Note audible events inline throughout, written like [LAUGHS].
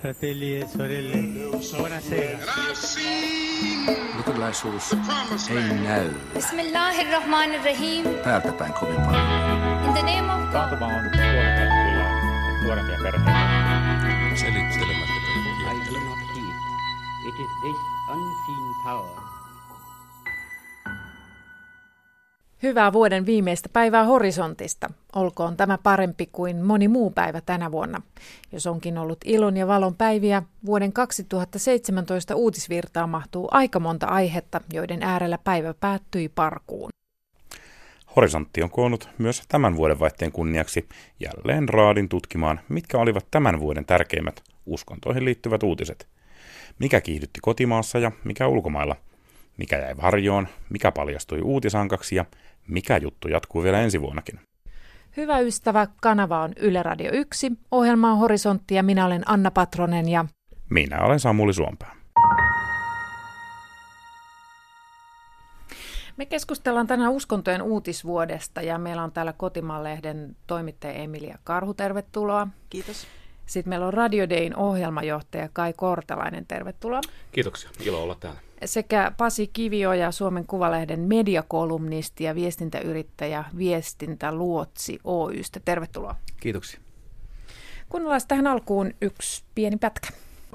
fratelli e sorelle, buonasera. Luterilaisuus ei näy Bismillahirrahmanirrahim. täältä päin kovin paljon. In the name of God. Taantuma on tuonut kyllä nuorempia perheitä. Selittelemättä I do not heed. It is this unseen power Hyvää vuoden viimeistä päivää horisontista. Olkoon tämä parempi kuin moni muu päivä tänä vuonna. Jos onkin ollut ilon ja valon päiviä, vuoden 2017 uutisvirtaan mahtuu aika monta aihetta, joiden äärellä päivä päättyi parkuun. Horisontti on koonnut myös tämän vuoden vaihteen kunniaksi jälleen raadin tutkimaan, mitkä olivat tämän vuoden tärkeimmät uskontoihin liittyvät uutiset. Mikä kiihdytti kotimaassa ja mikä ulkomailla. Mikä jäi varjoon, mikä paljastui uutisankaksi ja mikä juttu jatkuu vielä ensi vuonnakin. Hyvä ystävä, kanava on Yle Radio 1, ohjelma on Horisontti ja minä olen Anna Patronen ja Minä olen Samuli Suompää. me keskustellaan tänään uskontojen uutisvuodesta ja meillä on täällä Kotimaan-lehden toimittaja Emilia Karhu, tervetuloa. Kiitos. Sitten meillä on Radio Dayn ohjelmajohtaja Kai Kortelainen, tervetuloa. Kiitoksia, ilo olla täällä. Sekä Pasi Kivioja, Suomen Kuvalehden mediakolumnisti ja viestintäyrittäjä Viestintäluotsi Oystä. Tervetuloa. Kiitoksia. Kuunnellaan tähän alkuun yksi pieni pätkä.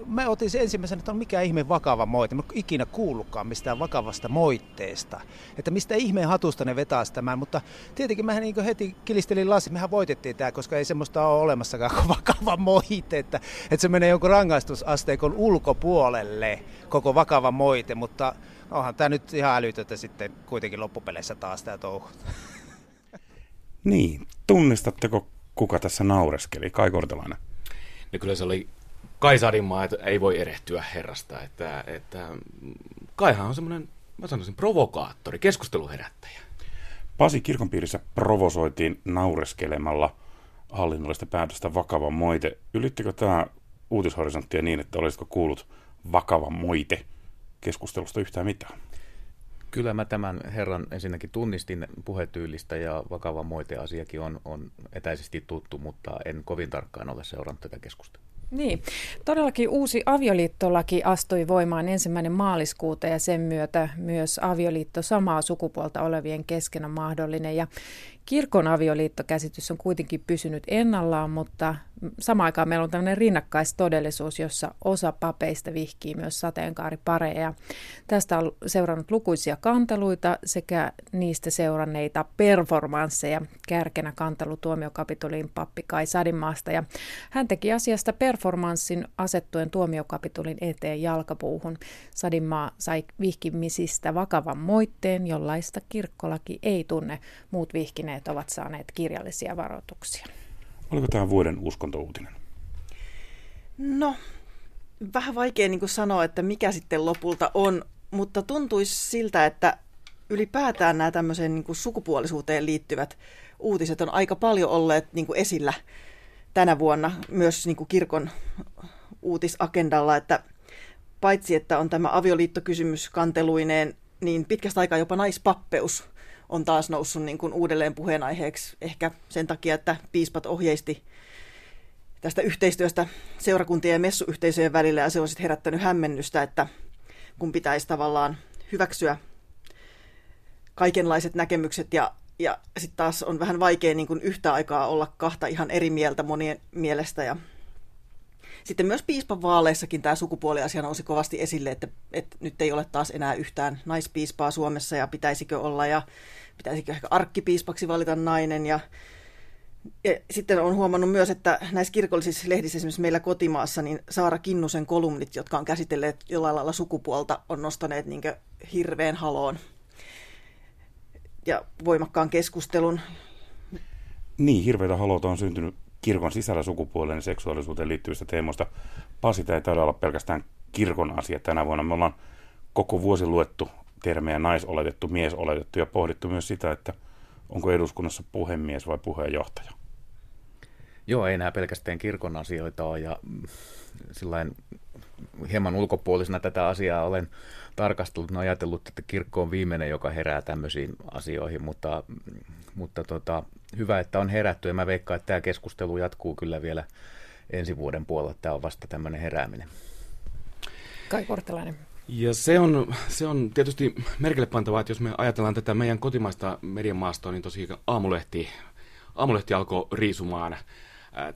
Mä otin sen ensimmäisenä, että on mikä ihme vakava moite. Mä en ikinä kuullutkaan mistään vakavasta moitteesta. Että mistä ihmeen hatusta ne vetää tämän, mutta tietenkin mä niin heti kilistelin lasi. Mehän voitettiin tämä, koska ei semmoista ole olemassakaan kuin vakava moite. Että, että se menee jonkun rangaistusasteikon ulkopuolelle, koko vakava moite. Mutta onhan tämä nyt ihan älytöntä sitten kuitenkin loppupeleissä taas tämä touhu. Niin, tunnistatteko kuka tässä naureskeli? Kai Kortelainen. No kyllä se oli Kai Sadinmaa, että ei voi erehtyä herrasta. Että, että Kaihan on semmoinen, mä sanoisin, provokaattori, keskusteluherättäjä. Pasi kirkonpiirissä provosoitiin naureskelemalla hallinnollista päätöstä vakava moite. Ylittikö tämä uutishorisonttia niin, että olisiko kuullut vakava moite keskustelusta yhtään mitään? Kyllä mä tämän herran ensinnäkin tunnistin puhetyylistä ja vakava moiteasiakin on, on etäisesti tuttu, mutta en kovin tarkkaan ole seurannut tätä keskustelua. Niin, todellakin uusi avioliittolaki astui voimaan ensimmäinen maaliskuuta ja sen myötä myös avioliitto samaa sukupuolta olevien kesken on mahdollinen. Ja kirkon avioliittokäsitys on kuitenkin pysynyt ennallaan, mutta samaan aikaan meillä on tämmöinen rinnakkaistodellisuus, jossa osa papeista vihkii myös sateenkaaripareja. Tästä on seurannut lukuisia kanteluita sekä niistä seuranneita performansseja. Kärkenä kantelu tuomiokapitulin pappi Kai Sadinmaasta ja hän teki asiasta performanssin asettuen tuomiokapitulin eteen jalkapuuhun. Sadinmaa sai vihkimisistä vakavan moitteen, jollaista kirkkolaki ei tunne. Muut vihkineet ovat saaneet kirjallisia varoituksia. Oliko tämä vuoden uskontouutinen? No, vähän vaikea niin kuin sanoa, että mikä sitten lopulta on, mutta tuntuisi siltä, että ylipäätään nämä tämmöiseen niin kuin sukupuolisuuteen liittyvät uutiset on aika paljon olleet niin kuin esillä tänä vuonna myös niin kuin kirkon uutisagendalla, että paitsi että on tämä avioliittokysymys kanteluineen, niin pitkästä aikaa jopa naispappeus on taas noussut niin kuin uudelleen puheenaiheeksi ehkä sen takia, että piispat ohjeisti tästä yhteistyöstä seurakuntien ja messuyhteisöjen välillä ja se on sitten herättänyt hämmennystä, että kun pitäisi tavallaan hyväksyä kaikenlaiset näkemykset ja, ja sitten taas on vähän vaikea niin kuin yhtä aikaa olla kahta ihan eri mieltä monien mielestä ja sitten myös piispan vaaleissakin tämä sukupuoliasia nousi kovasti esille, että, että nyt ei ole taas enää yhtään naispiispaa Suomessa ja pitäisikö olla ja pitäisikö ehkä arkkipiispaksi valita nainen ja, ja sitten on huomannut myös, että näissä kirkollisissa lehdissä esimerkiksi meillä kotimaassa, niin Saara Kinnusen kolumnit, jotka on käsitelleet jollain lailla sukupuolta, on nostaneet niin hirveän haloon ja voimakkaan keskustelun. Niin, hirveitä haloita on syntynyt kirkon sisällä sukupuoleen ja seksuaalisuuteen liittyvistä teemoista. Pasi, tämä ei taida olla pelkästään kirkon asia tänä vuonna. Me ollaan koko vuosi luettu termejä naisoletettu, miesoletettu ja pohdittu myös sitä, että onko eduskunnassa puhemies vai puheenjohtaja. Joo, ei nämä pelkästään kirkon asioita ole ja sillain hieman ulkopuolisena tätä asiaa olen tarkastellut, ajatellut, että kirkko on viimeinen, joka herää tämmöisiin asioihin, mutta, mutta tota, hyvä, että on herätty ja mä veikkaan, että tämä keskustelu jatkuu kyllä vielä ensi vuoden puolella tämä on vasta tämmöinen herääminen. Kai Kortelainen. Ja se on, se on tietysti merkille pantavaa, että jos me ajatellaan tätä meidän kotimaista mediamaastoa, niin tosiaan aamulehti, aamulehti alkoi riisumaan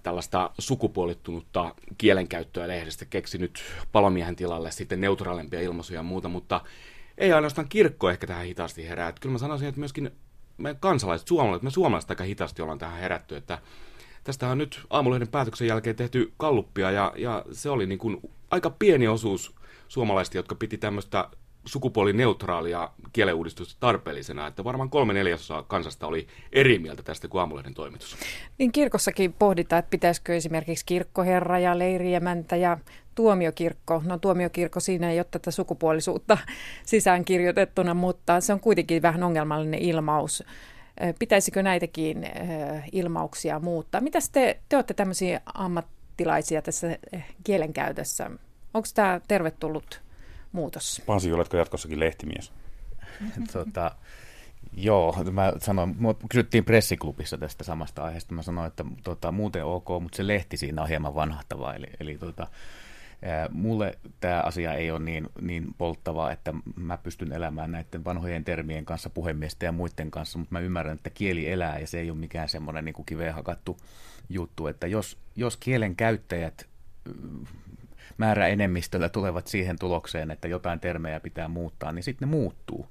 tällaista sukupuolittunutta kielenkäyttöä lehdestä, keksi nyt palomiehen tilalle sitten neutraalimpia ilmaisuja ja muuta, mutta ei ainoastaan kirkko ehkä tähän hitaasti herää. Että kyllä mä sanoisin, että myöskin me kansalaiset, suomalaiset, me suomalaiset aika hitaasti ollaan tähän herätty, että tästä on nyt aamulehden päätöksen jälkeen tehty kalluppia ja, ja se oli niin kuin aika pieni osuus suomalaista, jotka piti tämmöistä sukupuolineutraalia kieleuudistusta tarpeellisena, että varmaan kolme neljäsosaa kansasta oli eri mieltä tästä kuin aamulehden toimitus. Niin kirkossakin pohditaan, että pitäisikö esimerkiksi kirkkoherra ja leiriemäntä ja tuomiokirkko, no tuomiokirkko siinä ei ole tätä sukupuolisuutta [LAUGHS] sisään kirjoitettuna, mutta se on kuitenkin vähän ongelmallinen ilmaus. Pitäisikö näitäkin ilmauksia muuttaa? Mitä te, te olette tämmöisiä ammattilaisia tässä kielenkäytössä? Onko tämä tervetullut muutos? Pasi, oletko jatkossakin lehtimies? [LAUGHS] tota, joo, mä sanoin, mua kysyttiin pressiklubissa tästä samasta aiheesta. Mä sanoin, että tota, muuten ok, mutta se lehti siinä on hieman vanhahtavaa. Eli, eli tota, Mulle tämä asia ei ole niin, niin polttavaa, että mä pystyn elämään näiden vanhojen termien kanssa, puhemiesten ja muiden kanssa, mutta mä ymmärrän, että kieli elää ja se ei ole mikään semmoinen niin kiveen hakattu juttu, että jos, jos kielen käyttäjät määräenemmistöllä tulevat siihen tulokseen, että jotain termejä pitää muuttaa, niin sitten ne muuttuu.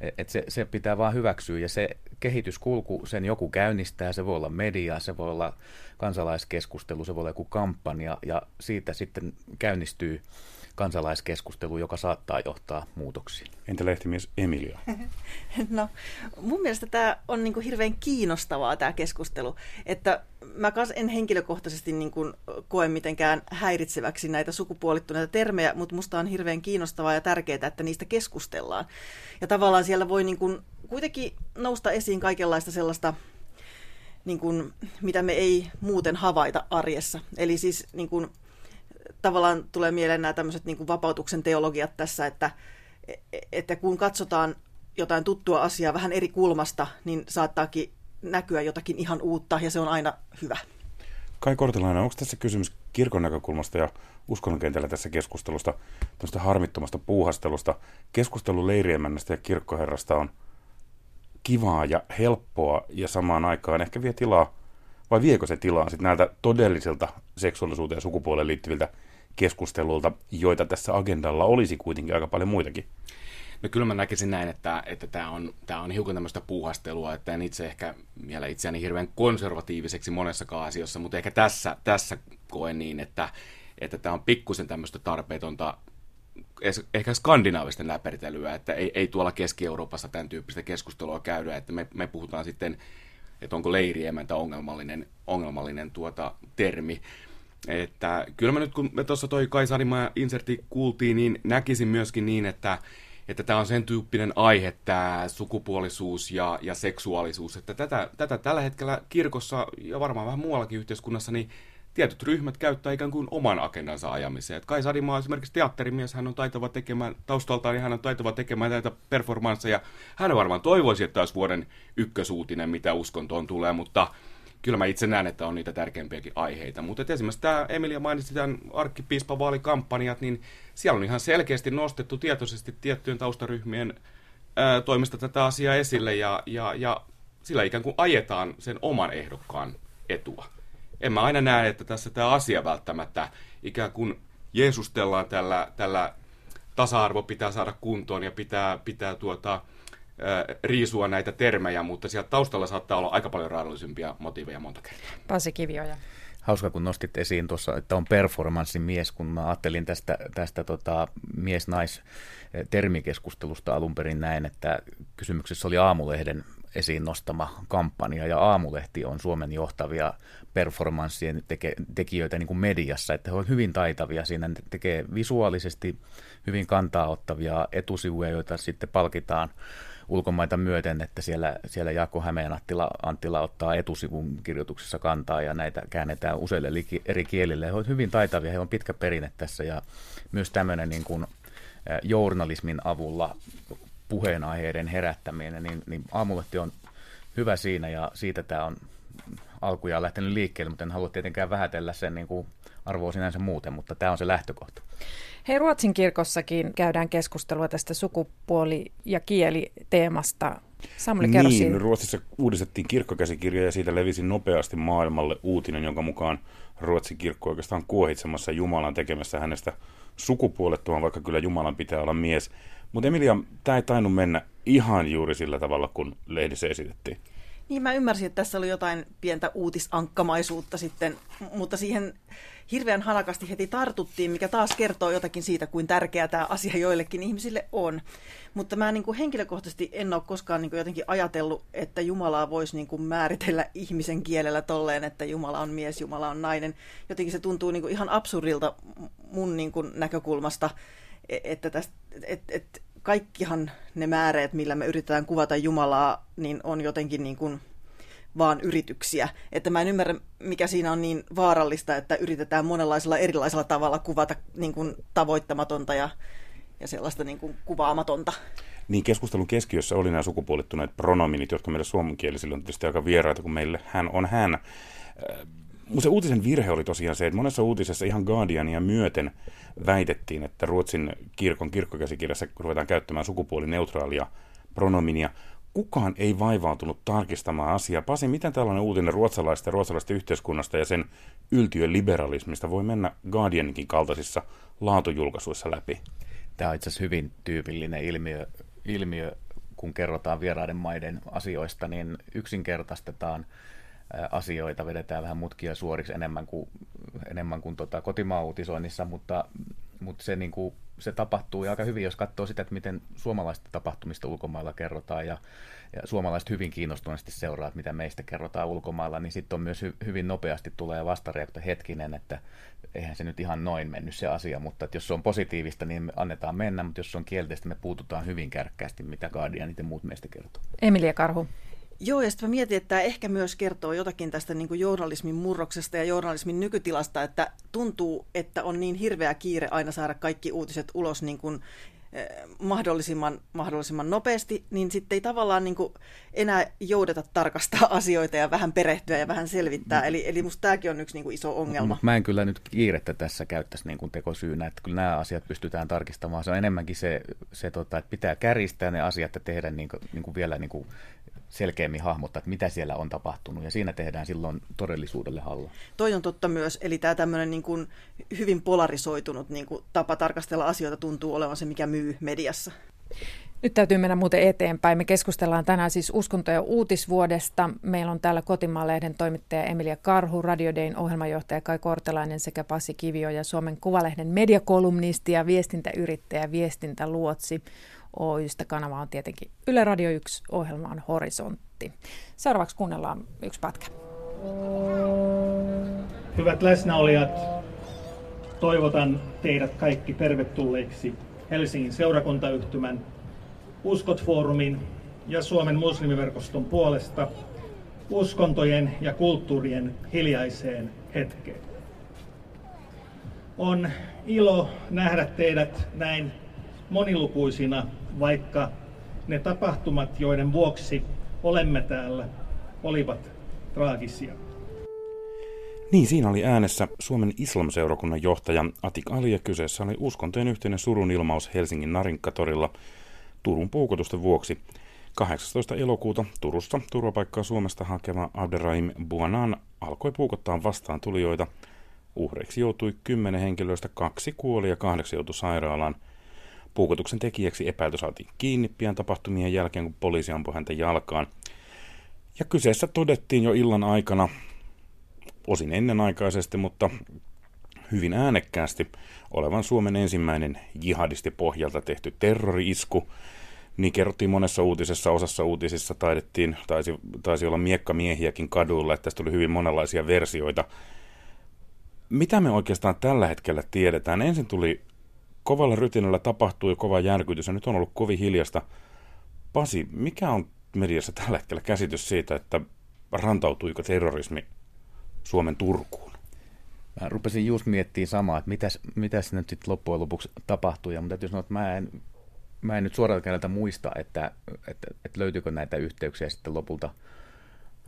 E, et se, se pitää vaan hyväksyä ja se kehityskulku, sen joku käynnistää, se voi olla media, se voi olla kansalaiskeskustelu, se voi olla joku kampanja ja siitä sitten käynnistyy kansalaiskeskustelu, joka saattaa johtaa muutoksiin. Entä lehtimies Emilia? [LAUGHS] No, mun mielestä tämä on niin kuin hirveän kiinnostavaa tämä keskustelu, että mä kans en henkilökohtaisesti niin kuin koe mitenkään häiritseväksi näitä sukupuolittuneita termejä, mutta musta on hirveän kiinnostavaa ja tärkeää, että niistä keskustellaan. Ja tavallaan siellä voi niin kuin kuitenkin nousta esiin kaikenlaista sellaista niin kuin, mitä me ei muuten havaita arjessa. Eli siis niin kuin, tavallaan tulee mieleen nämä tämmöiset niin vapautuksen teologiat tässä, että, että kun katsotaan jotain tuttua asiaa vähän eri kulmasta, niin saattaakin näkyä jotakin ihan uutta ja se on aina hyvä. Kai Kortelainen, onko tässä kysymys kirkon näkökulmasta ja uskonnon kentällä tässä keskustelusta, tämmöistä harmittomasta puuhastelusta? Keskustelu leiriemännästä ja kirkkoherrasta on kivaa ja helppoa ja samaan aikaan ehkä vie tilaa, vai viekö se tilaa sitten näiltä todellisilta seksuaalisuuteen ja sukupuoleen liittyviltä keskusteluilta, joita tässä agendalla olisi kuitenkin aika paljon muitakin? No kyllä mä näkisin näin, että, että tämä on, tää on hiukan tämmöistä puuhastelua, että en itse ehkä miele itseäni hirveän konservatiiviseksi monessakaan asiassa, mutta ehkä tässä, tässä koen niin, että että tämä on pikkusen tämmöistä tarpeetonta ehkä skandinaavisten läpertelyä, että ei, ei tuolla Keski-Euroopassa tämän tyyppistä keskustelua käydä, että me, me puhutaan sitten, että onko leiriemäntä ongelmallinen, ongelmallinen tuota termi. Että kyllä mä nyt, kun me tuossa toi Kaisarimaa inserti kuultiin, niin näkisin myöskin niin, että että tämä on sen tyyppinen aihe, tämä sukupuolisuus ja, ja seksuaalisuus, että tätä, tätä tällä hetkellä kirkossa ja varmaan vähän muuallakin yhteiskunnassa, niin tietyt ryhmät käyttää ikään kuin oman agendansa ajamiseen. Et Kai Sadimaa esimerkiksi teatterimies, hän on taitava tekemään, taustaltaan niin hän on taitava tekemään näitä performansseja. Hän varmaan toivoisi, että olisi vuoden ykkösuutinen, mitä uskontoon tulee, mutta kyllä mä itse näen, että on niitä tärkeimpiäkin aiheita. Mutta esimerkiksi tämä Emilia mainitsi tämän arkkipiispavaalikampanjat, niin siellä on ihan selkeästi nostettu tietoisesti tiettyjen taustaryhmien ää, toimesta tätä asiaa esille ja, ja, ja sillä ikään kuin ajetaan sen oman ehdokkaan etua. En mä aina näe, että tässä tämä asia välttämättä ikään kuin jeesustellaan tällä, tällä tasa-arvo pitää saada kuntoon ja pitää, pitää tuota, riisua näitä termejä, mutta sieltä taustalla saattaa olla aika paljon raadollisempia motiiveja monta kertaa. Pasi Kivioja. Hauska, kun nostit esiin tuossa, että on performanssimies, kun mä ajattelin tästä, tästä tota, mies-nais-termikeskustelusta alun perin näin, että kysymyksessä oli Aamulehden esiin nostama kampanja, ja Aamulehti on Suomen johtavia performanssien teke, tekijöitä niin kuin mediassa, että he ovat hyvin taitavia siinä, ne tekee visuaalisesti hyvin kantaa ottavia etusivuja, joita sitten palkitaan ulkomaita myöten, että siellä, siellä Jaakko Hämeen Anttila, Anttila ottaa etusivun kirjoituksessa kantaa ja näitä käännetään useille eri kielille. He ovat hyvin taitavia, he on pitkä perinne tässä ja myös tämmöinen niin kuin journalismin avulla puheenaiheiden herättäminen, niin, niin aamulehti on hyvä siinä ja siitä tämä on alkujaan lähtenyt liikkeelle, mutta en halua tietenkään vähätellä sen niin kuin arvoa sinänsä muuten, mutta tämä on se lähtökohta. Hei, Ruotsin kirkossakin käydään keskustelua tästä sukupuoli- ja kieliteemasta. Samuli, kerro niin, siitä. Ruotsissa uudistettiin kirkkokäsikirja ja siitä levisi nopeasti maailmalle uutinen, jonka mukaan Ruotsin kirkko oikeastaan kuohitsemassa Jumalan tekemässä hänestä sukupuolettoman, vaikka kyllä Jumalan pitää olla mies. Mutta Emilia, tämä ei tainnut mennä ihan juuri sillä tavalla, kun lehdissä esitettiin. Niin mä ymmärsin, että tässä oli jotain pientä uutisankkamaisuutta sitten, mutta siihen hirveän hanakasti heti tartuttiin, mikä taas kertoo jotakin siitä, kuin tärkeä tämä asia joillekin ihmisille on. Mutta mä niin kuin henkilökohtaisesti en ole koskaan niin kuin jotenkin ajatellut, että Jumalaa voisi niin kuin määritellä ihmisen kielellä tolleen, että Jumala on mies, Jumala on nainen. Jotenkin se tuntuu niin kuin ihan absurdilta mun niin kuin näkökulmasta, e- että tästä, et, et, kaikkihan ne määreet, millä me yritetään kuvata Jumalaa, niin on jotenkin niin kuin vaan yrityksiä. Että mä en ymmärrä, mikä siinä on niin vaarallista, että yritetään monenlaisella erilaisella tavalla kuvata niin kuin tavoittamatonta ja, ja sellaista niin kuin kuvaamatonta. Niin keskustelun keskiössä oli nämä sukupuolittuneet pronominit, jotka meille suomenkielisille on tietysti aika vieraita, kun meille hän on hän. Mutta se uutisen virhe oli tosiaan se, että monessa uutisessa ihan Guardiania myöten väitettiin, että Ruotsin kirkon kirkkokäsikirjassa ruvetaan käyttämään sukupuolineutraalia pronominia. Kukaan ei vaivautunut tarkistamaan asiaa. Pasi, miten tällainen uutinen ruotsalaista ja ruotsalaista yhteiskunnasta ja sen yltiön liberalismista voi mennä Guardianinkin kaltaisissa laatujulkaisuissa läpi? Tämä on itse asiassa hyvin tyypillinen ilmiö, ilmiö, kun kerrotaan vieraiden maiden asioista, niin yksinkertaistetaan asioita, vedetään vähän mutkia suoriksi enemmän kuin, enemmän kuin tota kotimaa-uutisoinnissa, mutta, mutta se, niin kuin, se tapahtuu aika hyvin, jos katsoo sitä, että miten suomalaista tapahtumista ulkomailla kerrotaan ja, ja suomalaiset hyvin kiinnostuneesti seuraa, mitä meistä kerrotaan ulkomailla, niin sitten on myös hy, hyvin nopeasti tulee vastareaktio hetkinen, että eihän se nyt ihan noin mennyt se asia, mutta että jos se on positiivista, niin me annetaan mennä, mutta jos se on kielteistä, me puututaan hyvin kärkkäästi, mitä Guardianit ja muut meistä kertoo. Emilia Karhu. Joo, ja sitten mä mietin, että tämä ehkä myös kertoo jotakin tästä niin kuin journalismin murroksesta ja journalismin nykytilasta, että tuntuu, että on niin hirveä kiire aina saada kaikki uutiset ulos niin kuin Eh, mahdollisimman, mahdollisimman nopeasti, niin sitten ei tavallaan niin kuin enää joudeta tarkastaa [LAUGHS] asioita ja vähän perehtyä ja vähän selvittää. Mm. Eli, eli musta tämäkin on yksi niin kuin iso ongelma. Mä en kyllä nyt kiirettä tässä käyttäisi niin kuin tekosyynä, että kyllä nämä asiat pystytään tarkistamaan. Se on enemmänkin se, se tota, että pitää käristää ne asiat ja tehdä niin kuin, niin kuin vielä niin kuin selkeämmin hahmottaa, että mitä siellä on tapahtunut, ja siinä tehdään silloin todellisuudelle halla. Toi on totta myös, eli tämä tämmöinen niin kuin hyvin polarisoitunut niin kuin tapa tarkastella asioita tuntuu olevan se, mikä myy mediassa. Nyt täytyy mennä muuten eteenpäin. Me keskustellaan tänään siis uskonto- ja uutisvuodesta. Meillä on täällä Kotimaan-lehden toimittaja Emilia Karhu, Radio Dayn ohjelmajohtaja Kai Kortelainen sekä Pasi Kivio ja Suomen Kuvalehden mediakolumnisti ja viestintäyrittäjä, viestintäluotsi. Oystä. Kanava on tietenkin Yle Radio 1, ohjelma on Horisontti. Seuraavaksi kuunnellaan yksi pätkä. Hyvät läsnäolijat, toivotan teidät kaikki tervetulleiksi Helsingin seurakuntayhtymän, Uskot-foorumin ja Suomen muslimiverkoston puolesta uskontojen ja kulttuurien hiljaiseen hetkeen. On ilo nähdä teidät näin monilukuisina vaikka ne tapahtumat, joiden vuoksi olemme täällä, olivat traagisia. Niin, siinä oli äänessä Suomen islamseurakunnan johtaja Atik Ali ja kyseessä oli uskontojen yhteinen surun ilmaus Helsingin Narinkatorilla Turun puukotusten vuoksi. 18. elokuuta Turussa turvapaikkaa Suomesta hakeva Abderrahim Buanan alkoi puukottaa vastaan tulijoita. Uhreiksi joutui kymmenen henkilöistä, kaksi kuoli ja kahdeksan joutui sairaalaan – Puukotuksen tekijäksi epäilty saatiin kiinni pian tapahtumien jälkeen, kun poliisi ampui häntä jalkaan. Ja kyseessä todettiin jo illan aikana, osin ennenaikaisesti, mutta hyvin äänekkäästi, olevan Suomen ensimmäinen jihadisti pohjalta tehty terrori-isku. Niin kerrottiin monessa uutisessa, osassa uutisissa taidettiin, taisi, taisi olla miekkamiehiäkin kaduilla, että tästä tuli hyvin monenlaisia versioita. Mitä me oikeastaan tällä hetkellä tiedetään? Ensin tuli kovalla rytinällä tapahtui kova järkytys ja nyt on ollut kovin hiljasta. Pasi, mikä on mediassa tällä hetkellä käsitys siitä, että rantautuiko terrorismi Suomen Turkuun? Mä rupesin just miettimään samaa, että mitäs, mitäs nyt sitten loppujen lopuksi tapahtui, mutta täytyy sanoa, että mä en, mä en nyt suoraan kädeltä muista, että, että, että löytyykö näitä yhteyksiä sitten lopulta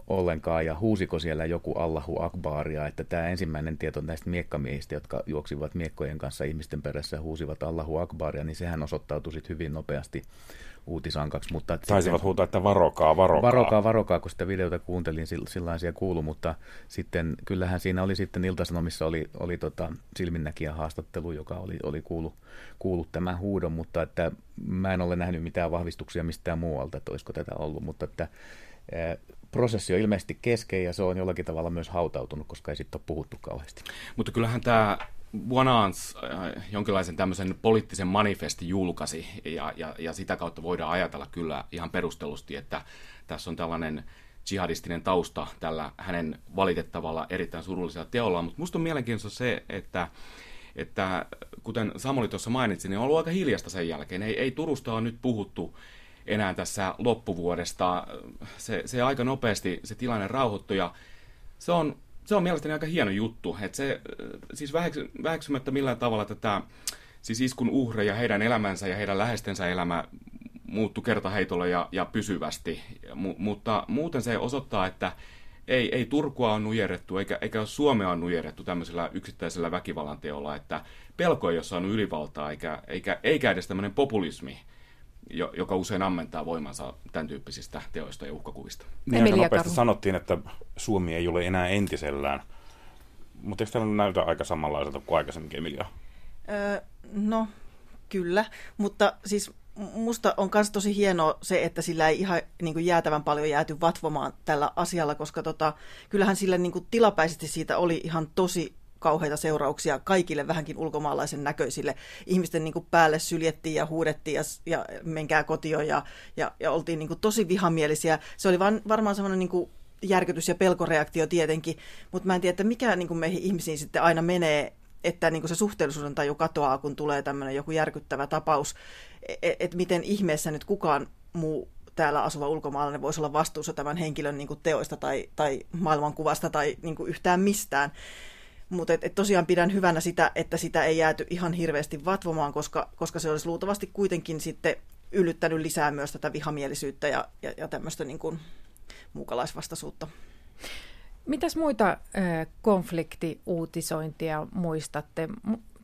ollenkaan ja huusiko siellä joku Allahu Akbaria, että tämä ensimmäinen tieto näistä miekkamiehistä, jotka juoksivat miekkojen kanssa ihmisten perässä huusivat Allahu Akbaria, niin sehän osoittautui sitten hyvin nopeasti uutisankaksi. Mutta Taisivat huutaa, että varokaa, varokaa. Varokaa, varokaa, kun sitä videota kuuntelin, sillä asia kuulu, mutta sitten kyllähän siinä oli sitten Iltasanomissa oli, oli tota silminnäkijä haastattelu, joka oli, oli kuullut, kuullut tämän huudon, mutta että mä en ole nähnyt mitään vahvistuksia mistään muualta, että olisiko tätä ollut, mutta että prosessi on ilmeisesti kesken ja se on jollakin tavalla myös hautautunut, koska ei sitten ole puhuttu kauheasti. Mutta kyllähän tämä Buonans äh, jonkinlaisen tämmöisen poliittisen manifesti julkaisi, ja, ja, ja sitä kautta voidaan ajatella kyllä ihan perustellusti, että tässä on tällainen jihadistinen tausta tällä hänen valitettavalla erittäin surullisella teollaan, mutta musta on mielenkiintoista se, että että kuten Samuli tuossa mainitsi, niin on ollut aika hiljasta sen jälkeen. Ei, ei Turusta ole nyt puhuttu enää tässä loppuvuodesta. Se, se aika nopeasti se tilanne rauhoittui ja se on se on mielestäni aika hieno juttu. Että se, siis väheksy, väheksymättä millään tavalla tätä siis iskun uhreja, heidän elämänsä ja heidän läheistensä elämä muuttu kertaheitolla ja, ja pysyvästi. M- mutta muuten se osoittaa, että ei, ei Turkua on nujerrettu, eikä, eikä Suomea on nujerrettu tämmöisellä yksittäisellä väkivallan teolla, että pelko ei ole saanut ylivaltaa, eikä, eikä, eikä edes tämmöinen populismi, joka usein ammentaa voimansa tämän tyyppisistä teoista ja uhkakuvista. Niin aika nopeasti sanottiin, että Suomi ei ole enää entisellään. Mutta eikö tämä näytä aika samanlaiselta kuin aikaisemmin, Emilia? Öö, no, kyllä. Mutta siis musta on myös tosi hienoa se, että sillä ei ihan niin kuin jäätävän paljon jääty vatvomaan tällä asialla, koska tota, kyllähän sillä niin kuin tilapäisesti siitä oli ihan tosi kauheita seurauksia kaikille vähänkin ulkomaalaisen näköisille. Ihmisten niin kuin päälle syljettiin ja huudettiin ja, ja menkää kotioon ja, ja, ja oltiin niin kuin tosi vihamielisiä. Se oli vaan, varmaan semmoinen niin järkytys ja pelkoreaktio tietenkin, mutta mä en tiedä, että mikä niin kuin meihin ihmisiin sitten aina menee, että niin kuin se suhteellisuuden taju katoaa, kun tulee tämmöinen joku järkyttävä tapaus, että et miten ihmeessä nyt kukaan muu täällä asuva ulkomaalainen voisi olla vastuussa tämän henkilön niin kuin teoista tai, tai maailmankuvasta tai niin kuin yhtään mistään. Mutta et, et tosiaan pidän hyvänä sitä, että sitä ei jääty ihan hirveästi vatvomaan, koska, koska se olisi luultavasti kuitenkin sitten yllyttänyt lisää myös tätä vihamielisyyttä ja, ja, ja tämmöistä niin kuin muukalaisvastaisuutta. Mitäs muita äh, konfliktiuutisointia muistatte?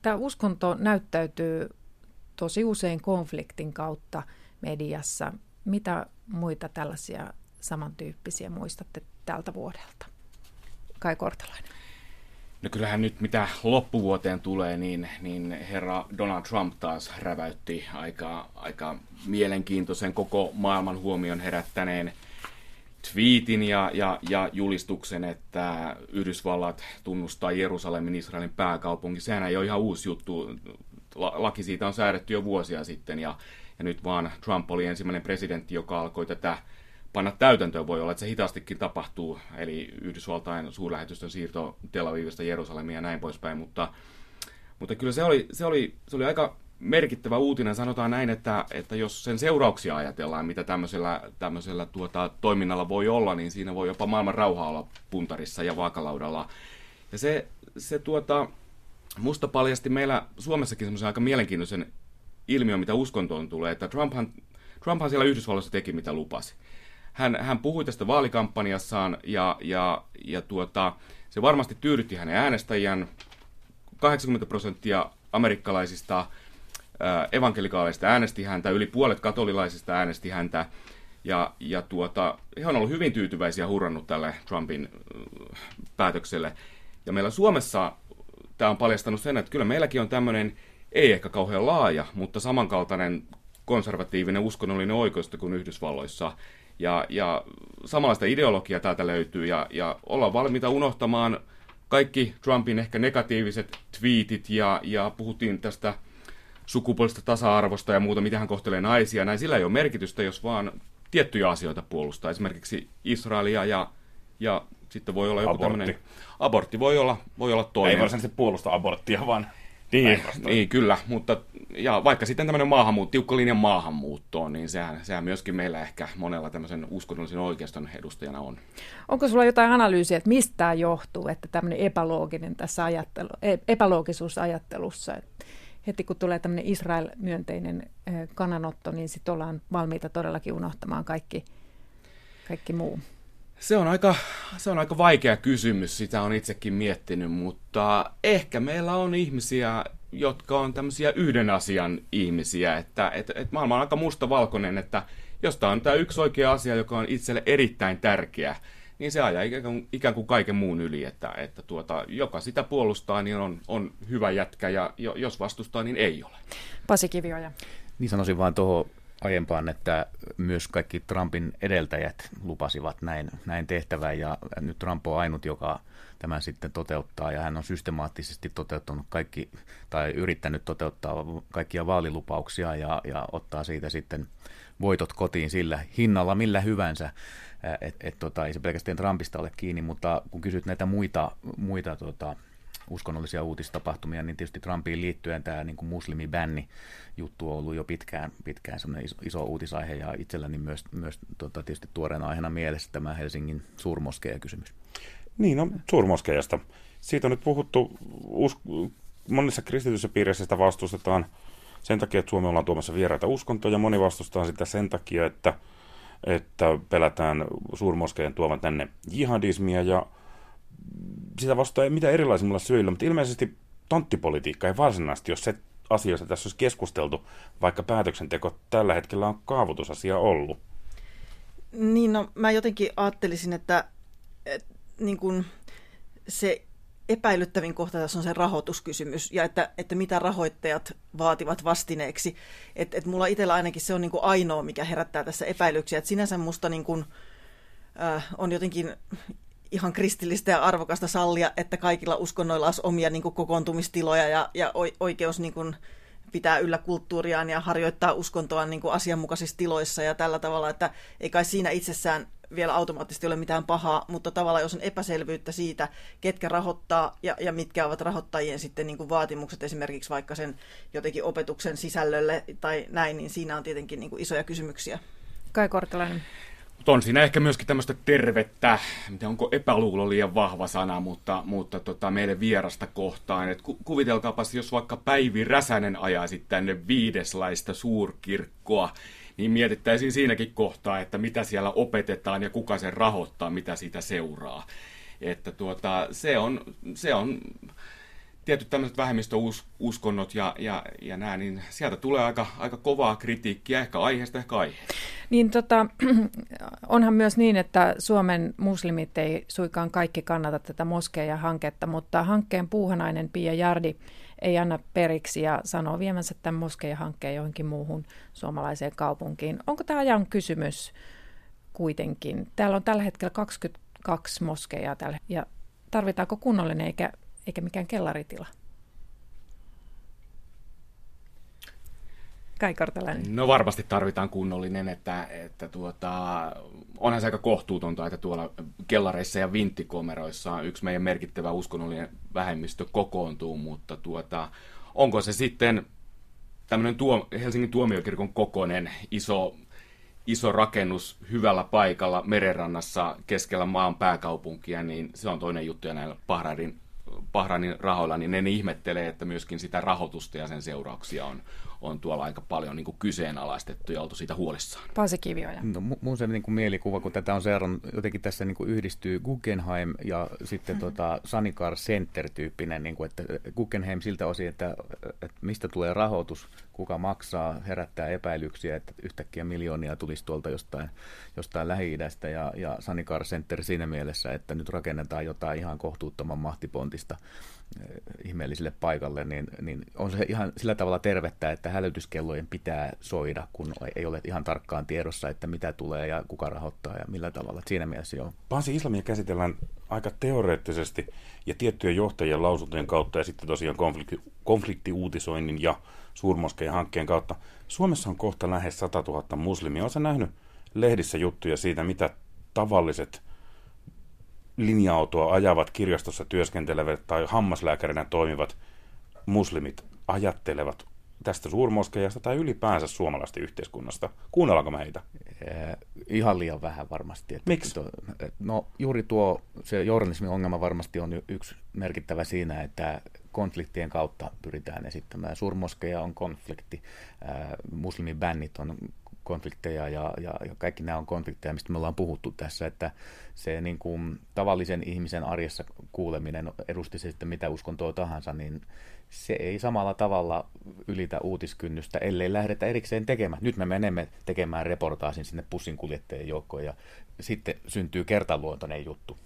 Tämä uskonto näyttäytyy tosi usein konfliktin kautta mediassa. Mitä muita tällaisia samantyyppisiä muistatte tältä vuodelta? Kai Kortelainen. No kyllähän nyt mitä loppuvuoteen tulee, niin, niin herra Donald Trump taas räväytti aika, aika mielenkiintoisen koko maailman huomion herättäneen twiitin ja, ja, ja julistuksen, että Yhdysvallat tunnustaa Jerusalemin Israelin pääkaupunki. Sehän ei ole ihan uusi juttu. Laki siitä on säädetty jo vuosia sitten ja, ja nyt vaan Trump oli ensimmäinen presidentti, joka alkoi tätä panna täytäntöön. Voi olla, että se hitaastikin tapahtuu, eli Yhdysvaltain suurlähetystön siirto Tel Avivista Jerusalemia ja näin poispäin, mutta, mutta kyllä se oli, se, oli, se oli aika merkittävä uutinen. Sanotaan näin, että, että jos sen seurauksia ajatellaan, mitä tämmöisellä, tämmöisellä tuota, toiminnalla voi olla, niin siinä voi jopa maailman rauha olla puntarissa ja vaakalaudalla. Ja se, se tuota, musta paljasti meillä Suomessakin semmoisen aika mielenkiintoisen ilmiön, mitä uskontoon tulee, että Trumphan, Trumphan siellä Yhdysvalloissa teki, mitä lupasi hän, hän puhui tästä vaalikampanjassaan ja, ja, ja tuota, se varmasti tyydytti hänen äänestäjän. 80 prosenttia amerikkalaisista evankelikaaleista äänesti häntä, yli puolet katolilaisista äänesti häntä. Ja, ja tuota, he on ollut hyvin tyytyväisiä hurrannut tälle Trumpin päätökselle. Ja meillä Suomessa tämä on paljastanut sen, että kyllä meilläkin on tämmöinen, ei ehkä kauhean laaja, mutta samankaltainen konservatiivinen uskonnollinen oikeusto kuin Yhdysvalloissa. Ja, ja samanlaista ideologiaa täältä löytyy ja, ja ollaan valmiita unohtamaan kaikki Trumpin ehkä negatiiviset tweetit ja, ja puhuttiin tästä sukupuolista tasa-arvosta ja muuta, miten hän kohtelee naisia. Näin sillä ei ole merkitystä, jos vaan tiettyjä asioita puolustaa, esimerkiksi Israelia ja, ja sitten voi olla joku abortti. tämmöinen... Abortti voi olla, voi olla toinen. Ei varsinaisesti puolusta aborttia, vaan niin, niin, kyllä, mutta ja vaikka sitten tämmöinen maahanmuutto, tiukka linjan maahanmuuttoon, niin sehän, sehän myöskin meillä ehkä monella tämmöisen uskonnollisen oikeiston edustajana on. Onko sulla jotain analyysiä, että mistä tämä johtuu, että tämmöinen epälooginen tässä ajattelu, e, epäloogisuus ajattelussa, että heti kun tulee tämmöinen Israel-myönteinen kannanotto, niin sitten ollaan valmiita todellakin unohtamaan kaikki, kaikki muu? Se on, aika, se on aika vaikea kysymys, sitä on itsekin miettinyt, mutta ehkä meillä on ihmisiä, jotka on tämmöisiä yhden asian ihmisiä, että et, et maailma on aika mustavalkoinen, että jos tämä on tämä yksi oikea asia, joka on itselle erittäin tärkeä, niin se ajaa ikään kuin, ikään kuin kaiken muun yli, että, että tuota, joka sitä puolustaa, niin on, on hyvä jätkä, ja jos vastustaa, niin ei ole. Pasi Kivioja. Niin sanoisin vaan tuohon aiempaan, että myös kaikki Trumpin edeltäjät lupasivat näin, näin tehtävän, ja nyt Trump on ainut, joka tämän sitten toteuttaa, ja hän on systemaattisesti toteuttanut kaikki, tai yrittänyt toteuttaa kaikkia vaalilupauksia, ja, ja ottaa siitä sitten voitot kotiin sillä hinnalla millä hyvänsä. Et, et, tota, ei se pelkästään Trumpista ole kiinni, mutta kun kysyt näitä muita, muita tota, uskonnollisia uutistapahtumia, niin tietysti Trumpiin liittyen tämä niin muslimibänni juttu on ollut jo pitkään, pitkään iso, iso uutisaihe ja itselläni myös, myös tota, tietysti tuoreena aiheena mielessä tämä Helsingin suurmoskeja kysymys. Niin, no suurmoskeijasta. Siitä on nyt puhuttu, us, monissa kristityissä piireissä sitä vastustetaan sen takia, että Suomi ollaan tuomassa vieraita uskontoja, moni vastustaa sitä sen takia, että, että pelätään suurmoskeen tuovan tänne jihadismia ja sitä vastaa mitä erilaisimmilla syillä, mutta ilmeisesti tonttipolitiikka ei varsinaisesti, jos se asioista tässä olisi keskusteltu, vaikka päätöksenteko tällä hetkellä on kaavoitusasia ollut. Niin, no mä jotenkin ajattelisin, että, että niin kun se epäilyttävin kohta tässä on se rahoituskysymys ja että, että mitä rahoittajat vaativat vastineeksi. Että et mulla itsellä ainakin se on niin ainoa, mikä herättää tässä epäilyksiä. Et sinänsä musta niin kuin, äh, on jotenkin ihan kristillistä ja arvokasta sallia, että kaikilla uskonnoilla olisi omia niin kuin kokoontumistiloja ja, ja oikeus niin kuin, pitää yllä kulttuuriaan ja harjoittaa uskontoa niin kuin asianmukaisissa tiloissa ja tällä tavalla, että ei kai siinä itsessään vielä automaattisesti ole mitään pahaa, mutta tavallaan jos on epäselvyyttä siitä, ketkä rahoittaa ja, ja mitkä ovat rahoittajien sitten niin kuin vaatimukset esimerkiksi vaikka sen jotenkin opetuksen sisällölle tai näin, niin siinä on tietenkin niin kuin isoja kysymyksiä. Kai Kortelainen. Mutta on siinä ehkä myöskin tämmöistä tervettä, mitä onko epäluulo liian vahva sana, mutta, mutta tota, meille vierasta kohtaan. Et ku, kuvitelkaapas, jos vaikka Päivi Räsänen ajaisi tänne viideslaista suurkirkkoa, niin mietittäisiin siinäkin kohtaa, että mitä siellä opetetaan ja kuka sen rahoittaa, mitä siitä seuraa. Että tuota, se on, se on tietyt tämmöiset vähemmistöuskonnot ja, ja, ja nämä, niin sieltä tulee aika, aika kovaa kritiikkiä, ehkä aiheesta, ehkä aiheesta. Niin tota, [CLEARS THROAT] onhan myös niin, että Suomen muslimit ei suikaan kaikki kannata tätä moskeija-hanketta, mutta hankkeen puuhanainen Pia Jardi ei anna periksi ja sanoo viemänsä tämän moskeija-hankkeen johonkin muuhun suomalaiseen kaupunkiin. Onko tämä ajan kysymys kuitenkin? Täällä on tällä hetkellä 22 moskeijaa täällä ja tarvitaanko kunnollinen eikä eikä mikään kellaritila. Kai. No varmasti tarvitaan kunnollinen, että, että tuota, onhan se aika kohtuutonta, että tuolla kellareissa ja vinttikomeroissa yksi meidän merkittävä uskonnollinen vähemmistö kokoontuu, mutta tuota, onko se sitten tämmöinen tuo, Helsingin tuomiokirkon kokoinen iso, iso rakennus hyvällä paikalla merenrannassa keskellä maan pääkaupunkia, niin se on toinen juttu ja näillä Bahrainin Bahrainin rahoilla, niin ne ihmettelee, että myöskin sitä rahoitusta ja sen seurauksia on, on tuolla aika paljon niin kuin kyseenalaistettu ja oltu siitä huolissaan. Pasi Kivioja. No, mun se niin kuin mielikuva, kun tätä on seurannut, jotenkin tässä niin kuin yhdistyy Guggenheim ja sitten mm-hmm. tota Sanikar Center-tyyppinen, niin kuin, että Guggenheim siltä osin, että, että mistä tulee rahoitus, kuka maksaa, herättää epäilyksiä, että yhtäkkiä miljoonia tulisi tuolta jostain, jostain Lähi-idästä ja, ja Sanikar Center siinä mielessä, että nyt rakennetaan jotain ihan kohtuuttoman mahtipontista ihmeelliselle paikalle, niin, niin on se ihan sillä tavalla tervettä, että hälytyskellojen pitää soida, kun ei ole ihan tarkkaan tiedossa, että mitä tulee ja kuka rahoittaa ja millä tavalla. Että siinä mielessä joo. Pansi islamia käsitellään aika teoreettisesti ja tiettyjen johtajien lausuntojen kautta ja sitten tosiaan konflikti, konfliktiuutisoinnin ja suurmoskeijan hankkeen kautta. Suomessa on kohta lähes 100 000 muslimia. Oletko nähnyt lehdissä juttuja siitä, mitä tavalliset linja-autoa ajavat kirjastossa työskentelevät tai hammaslääkärinä toimivat muslimit ajattelevat tästä suurmoskeijasta tai ylipäänsä suomalaista yhteiskunnasta? Kuunnellaanko me heitä? Eh, ihan liian vähän varmasti. Että Miksi? To, no juuri tuo, se journalismin ongelma varmasti on yksi merkittävä siinä, että konfliktien kautta pyritään esittämään. Suurmoskeja on konflikti, muslimibännit on konflikteja ja, ja, ja kaikki nämä on konflikteja, mistä me ollaan puhuttu tässä, että se niin kuin, tavallisen ihmisen arjessa kuuleminen, edusti se sitten mitä uskontoa tahansa, niin se ei samalla tavalla ylitä uutiskynnystä, ellei lähdetä erikseen tekemään. Nyt me menemme tekemään reportaasin sinne pussinkuljettajien joukkoon ja sitten syntyy kertaluontoinen juttu.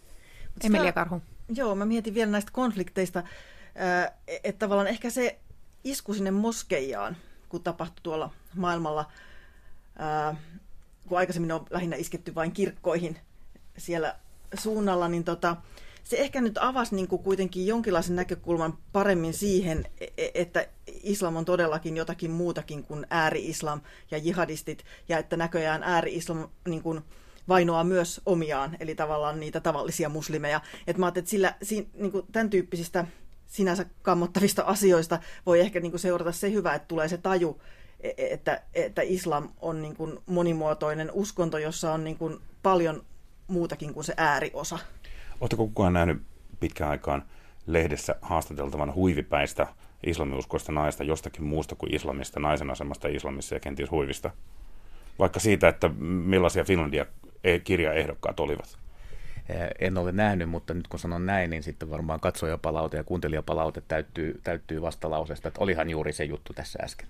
Emilia Karhu. Joo, mä mietin vielä näistä konflikteista, että tavallaan ehkä se isku sinne moskeijaan, kun tapahtui tuolla maailmalla, kun aikaisemmin on lähinnä isketty vain kirkkoihin siellä suunnalla, niin tota, se ehkä nyt avasi niin kuin kuitenkin jonkinlaisen näkökulman paremmin siihen, e, e, että islam on todellakin jotakin muutakin kuin ääri-islam ja jihadistit, ja että näköjään ääri-islam niin kuin vainoaa myös omiaan, eli tavallaan niitä tavallisia muslimeja. Et mä että sillä, niin kuin tämän tyyppisistä sinänsä kammottavista asioista voi ehkä niin kuin seurata se hyvä, että tulee se taju, että, että islam on niin kuin monimuotoinen uskonto, jossa on niin kuin paljon muutakin kuin se ääriosa. Oletteko kukaan nähnyt pitkään aikaan lehdessä haastateltavan huivipäistä islamiuskoista naista jostakin muusta kuin islamista, naisen asemasta islamissa ja kenties huivista? Vaikka siitä, että millaisia Finlandia kirjaehdokkaat olivat? En ole nähnyt, mutta nyt kun sanon näin, niin sitten varmaan katsojapalaute ja kuuntelijapalaute täyttyy, täyttyy vastalauseesta, että olihan juuri se juttu tässä äsken.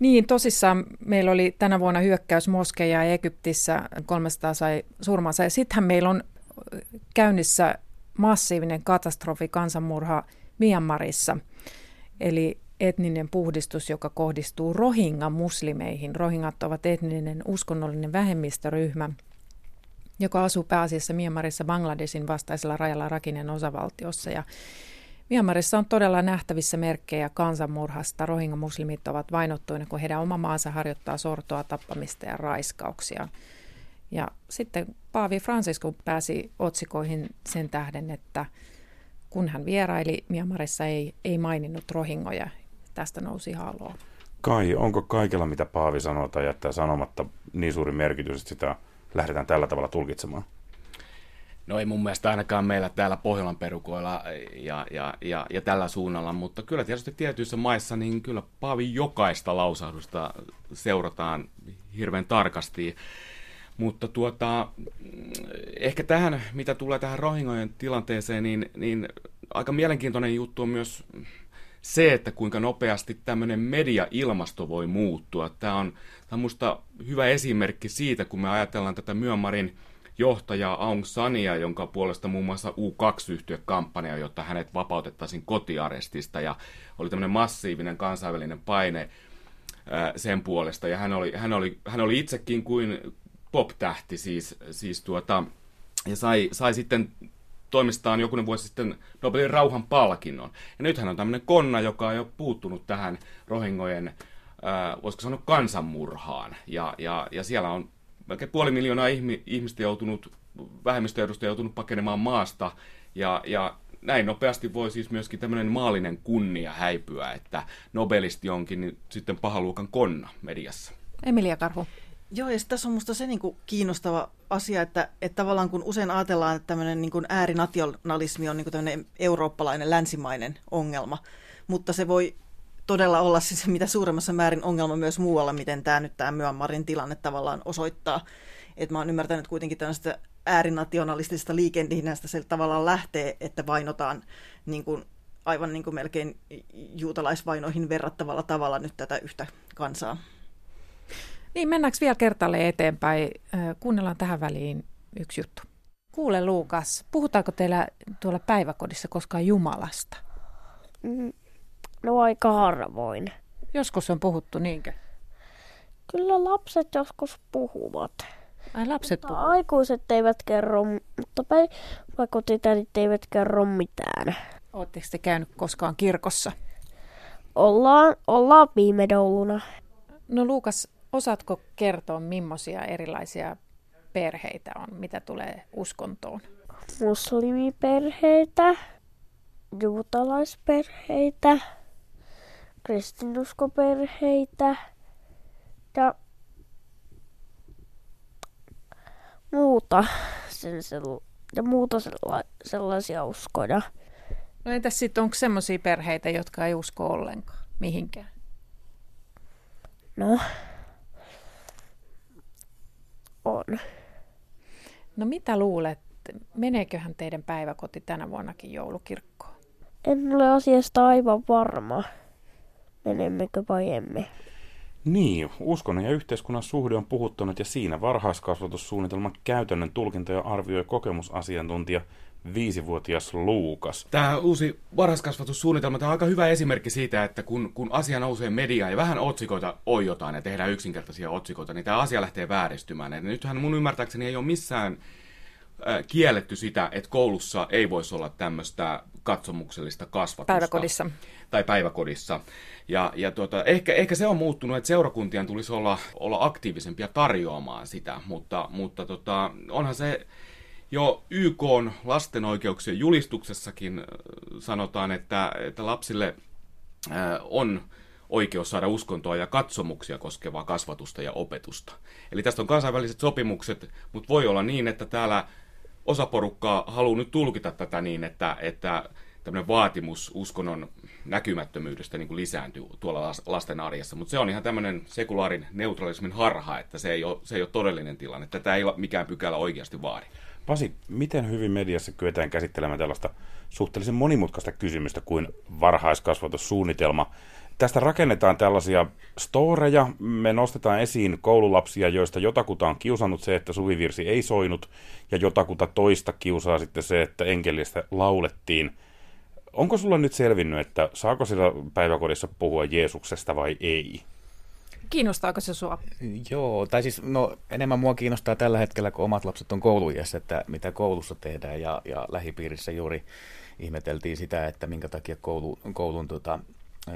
Niin, tosissaan meillä oli tänä vuonna hyökkäys Moskeja Egyptissä, 300 sai surmansa. Ja sittenhän meillä on käynnissä massiivinen katastrofi, kansanmurha Myanmarissa. Eli etninen puhdistus, joka kohdistuu Rohingya-muslimeihin. Rohingat ovat etninen uskonnollinen vähemmistöryhmä, joka asuu pääasiassa Myanmarissa Bangladesin vastaisella rajalla Rakinen osavaltiossa. Ja Myanmarissa on todella nähtävissä merkkejä kansanmurhasta. Rohingya-muslimit ovat vainottuina, kun heidän oma maansa harjoittaa sortoa, tappamista ja raiskauksia. Ja sitten Paavi Francisco pääsi otsikoihin sen tähden, että kun hän vieraili Myanmarissa, ei, ei maininnut rohingoja. Tästä nousi haloa. Kai, onko kaikella, mitä Paavi sanoo tai jättää sanomatta, niin suuri merkitys, että sitä lähdetään tällä tavalla tulkitsemaan? No ei mun mielestä ainakaan meillä täällä Pohjolan perukoilla ja, ja, ja, ja tällä suunnalla, mutta kyllä tietysti tietyissä maissa niin kyllä Paavi jokaista lausahdusta seurataan hirveän tarkasti. Mutta tuota, ehkä tähän, mitä tulee tähän rohingojen tilanteeseen, niin, niin aika mielenkiintoinen juttu on myös se, että kuinka nopeasti tämmöinen media-ilmasto voi muuttua. Tämä on, tämä on musta hyvä esimerkki siitä, kun me ajatellaan tätä Myanmarin johtajaa Aung Sania, jonka puolesta muun muassa U2-yhtiö kampanja, jotta hänet vapautettaisiin kotiarestista. Ja oli tämmöinen massiivinen kansainvälinen paine sen puolesta. Ja hän oli, hän oli, hän oli itsekin kuin pop-tähti siis, siis tuota, ja sai, sai sitten toimistaan jokunen vuosi sitten Nobelin rauhan palkinnon. Ja nythän on tämmöinen konna, joka on jo puuttunut tähän rohingojen, äh, voisiko sanoa kansanmurhaan. Ja, ja, ja siellä on melkein puoli miljoonaa ihmi, ihmistä joutunut, vähemmistöedustajia joutunut pakenemaan maasta. Ja, ja näin nopeasti voi siis myöskin tämmöinen maallinen kunnia häipyä, että nobelisti onkin niin sitten pahaluokan konna mediassa. Emilia Karhu. Joo, ja tässä on minusta se niin kuin kiinnostava asia, että, että tavallaan kun usein ajatellaan, että tämmöinen niin kuin äärinationalismi on niin kuin tämmöinen eurooppalainen, länsimainen ongelma, mutta se voi todella olla siis mitä suuremmassa määrin ongelma myös muualla, miten tämä nyt tämä Myanmarin tilanne tavallaan osoittaa. Että mä oon ymmärtänyt kuitenkin tämmöistä äärinationalistisesta liikennästä se tavallaan lähtee, että vainotaan niin kuin, aivan niin kuin melkein juutalaisvainoihin verrattavalla tavalla nyt tätä yhtä kansaa. Niin, mennäänkö vielä kertalle eteenpäin? Kuunnellaan tähän väliin yksi juttu. Kuule Luukas, puhutaanko teillä tuolla päiväkodissa koskaan Jumalasta? No aika harvoin. Joskus on puhuttu, niinkö? Kyllä lapset joskus puhuvat. Ai lapset mutta puhuvat? aikuiset eivät kerro, mutta päiväkotitädit eivät kerro mitään. Oletteko te käynyt koskaan kirkossa? Ollaan, ollaan viime jouluna. No Luukas, Osaatko kertoa, millaisia erilaisia perheitä on, mitä tulee uskontoon? Muslimiperheitä, juutalaisperheitä, kristinuskoperheitä ja muuta, sen ja muuta sella- sellaisia uskoja. No entäs sitten, onko sellaisia perheitä, jotka ei usko ollenkaan mihinkään? No, on. No mitä luulet, meneeköhän teidän päiväkoti tänä vuonnakin joulukirkkoon? En ole asiasta aivan varma, menemmekö vai emme. Niin, uskonnon ja yhteiskunnan suhde on puhuttanut ja siinä varhaiskasvatussuunnitelman käytännön tulkintoja arvioi kokemusasiantuntija viisivuotias Luukas. Tämä uusi varhaiskasvatussuunnitelma tämä on aika hyvä esimerkki siitä, että kun, kun asia nousee mediaan ja vähän otsikoita ojotaan ja tehdään yksinkertaisia otsikoita, niin tämä asia lähtee vääristymään. Ja nythän mun ymmärtääkseni ei ole missään kielletty sitä, että koulussa ei voisi olla tämmöistä katsomuksellista kasvatusta. Päiväkodissa. Tai päiväkodissa. Ja, ja tuota, ehkä, ehkä se on muuttunut, että seurakuntien tulisi olla, olla aktiivisempia tarjoamaan sitä, mutta, mutta tota, onhan se jo YK on lasten oikeuksien julistuksessakin sanotaan, että, että lapsille on oikeus saada uskontoa ja katsomuksia koskevaa kasvatusta ja opetusta. Eli tästä on kansainväliset sopimukset, mutta voi olla niin, että täällä osa porukkaa haluaa nyt tulkita tätä niin, että, että tämmöinen vaatimus uskonnon näkymättömyydestä niin kuin lisääntyy tuolla lasten arjessa. Mutta se on ihan tämmöinen sekulaarin neutralismin harha, että se ei ole, se ei ole todellinen tilanne. Tätä ei ole mikään pykälä oikeasti vaadi. Pasi, miten hyvin mediassa kyetään käsittelemään tällaista suhteellisen monimutkaista kysymystä kuin varhaiskasvatussuunnitelma? Tästä rakennetaan tällaisia storeja, me nostetaan esiin koululapsia, joista jotakuta on kiusannut se, että suvivirsi ei soinut, ja jotakuta toista kiusaa sitten se, että enkelistä laulettiin. Onko sulla nyt selvinnyt, että saako siellä päiväkodissa puhua Jeesuksesta vai ei? Kiinnostaako se sua? Joo, tai siis no, enemmän mua kiinnostaa tällä hetkellä, kun omat lapset on kouluiässä, että mitä koulussa tehdään ja, ja lähipiirissä juuri ihmeteltiin sitä, että minkä takia koulu, koulun tota,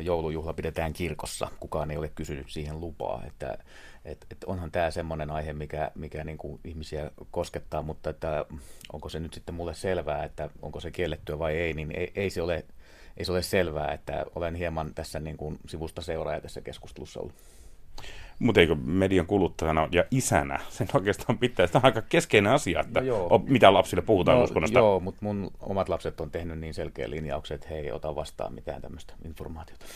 joulujuhla pidetään kirkossa. Kukaan ei ole kysynyt siihen lupaa. Että, et, et onhan tämä semmoinen aihe, mikä, mikä niin kuin ihmisiä koskettaa, mutta että onko se nyt sitten mulle selvää, että onko se kiellettyä vai ei, niin ei, ei, se, ole, ei se ole selvää, että olen hieman tässä niin kuin sivusta seuraaja tässä keskustelussa ollut. Mutta eikö median kuluttajana ja isänä sen oikeastaan pitää, sitä on aika keskeinen asia, että no joo. mitä lapsille puhutaan no, uskonnosta. Joo, mutta mun omat lapset on tehnyt niin selkeä linjauksen, että he ei ota vastaan mitään tämmöistä informaatiota.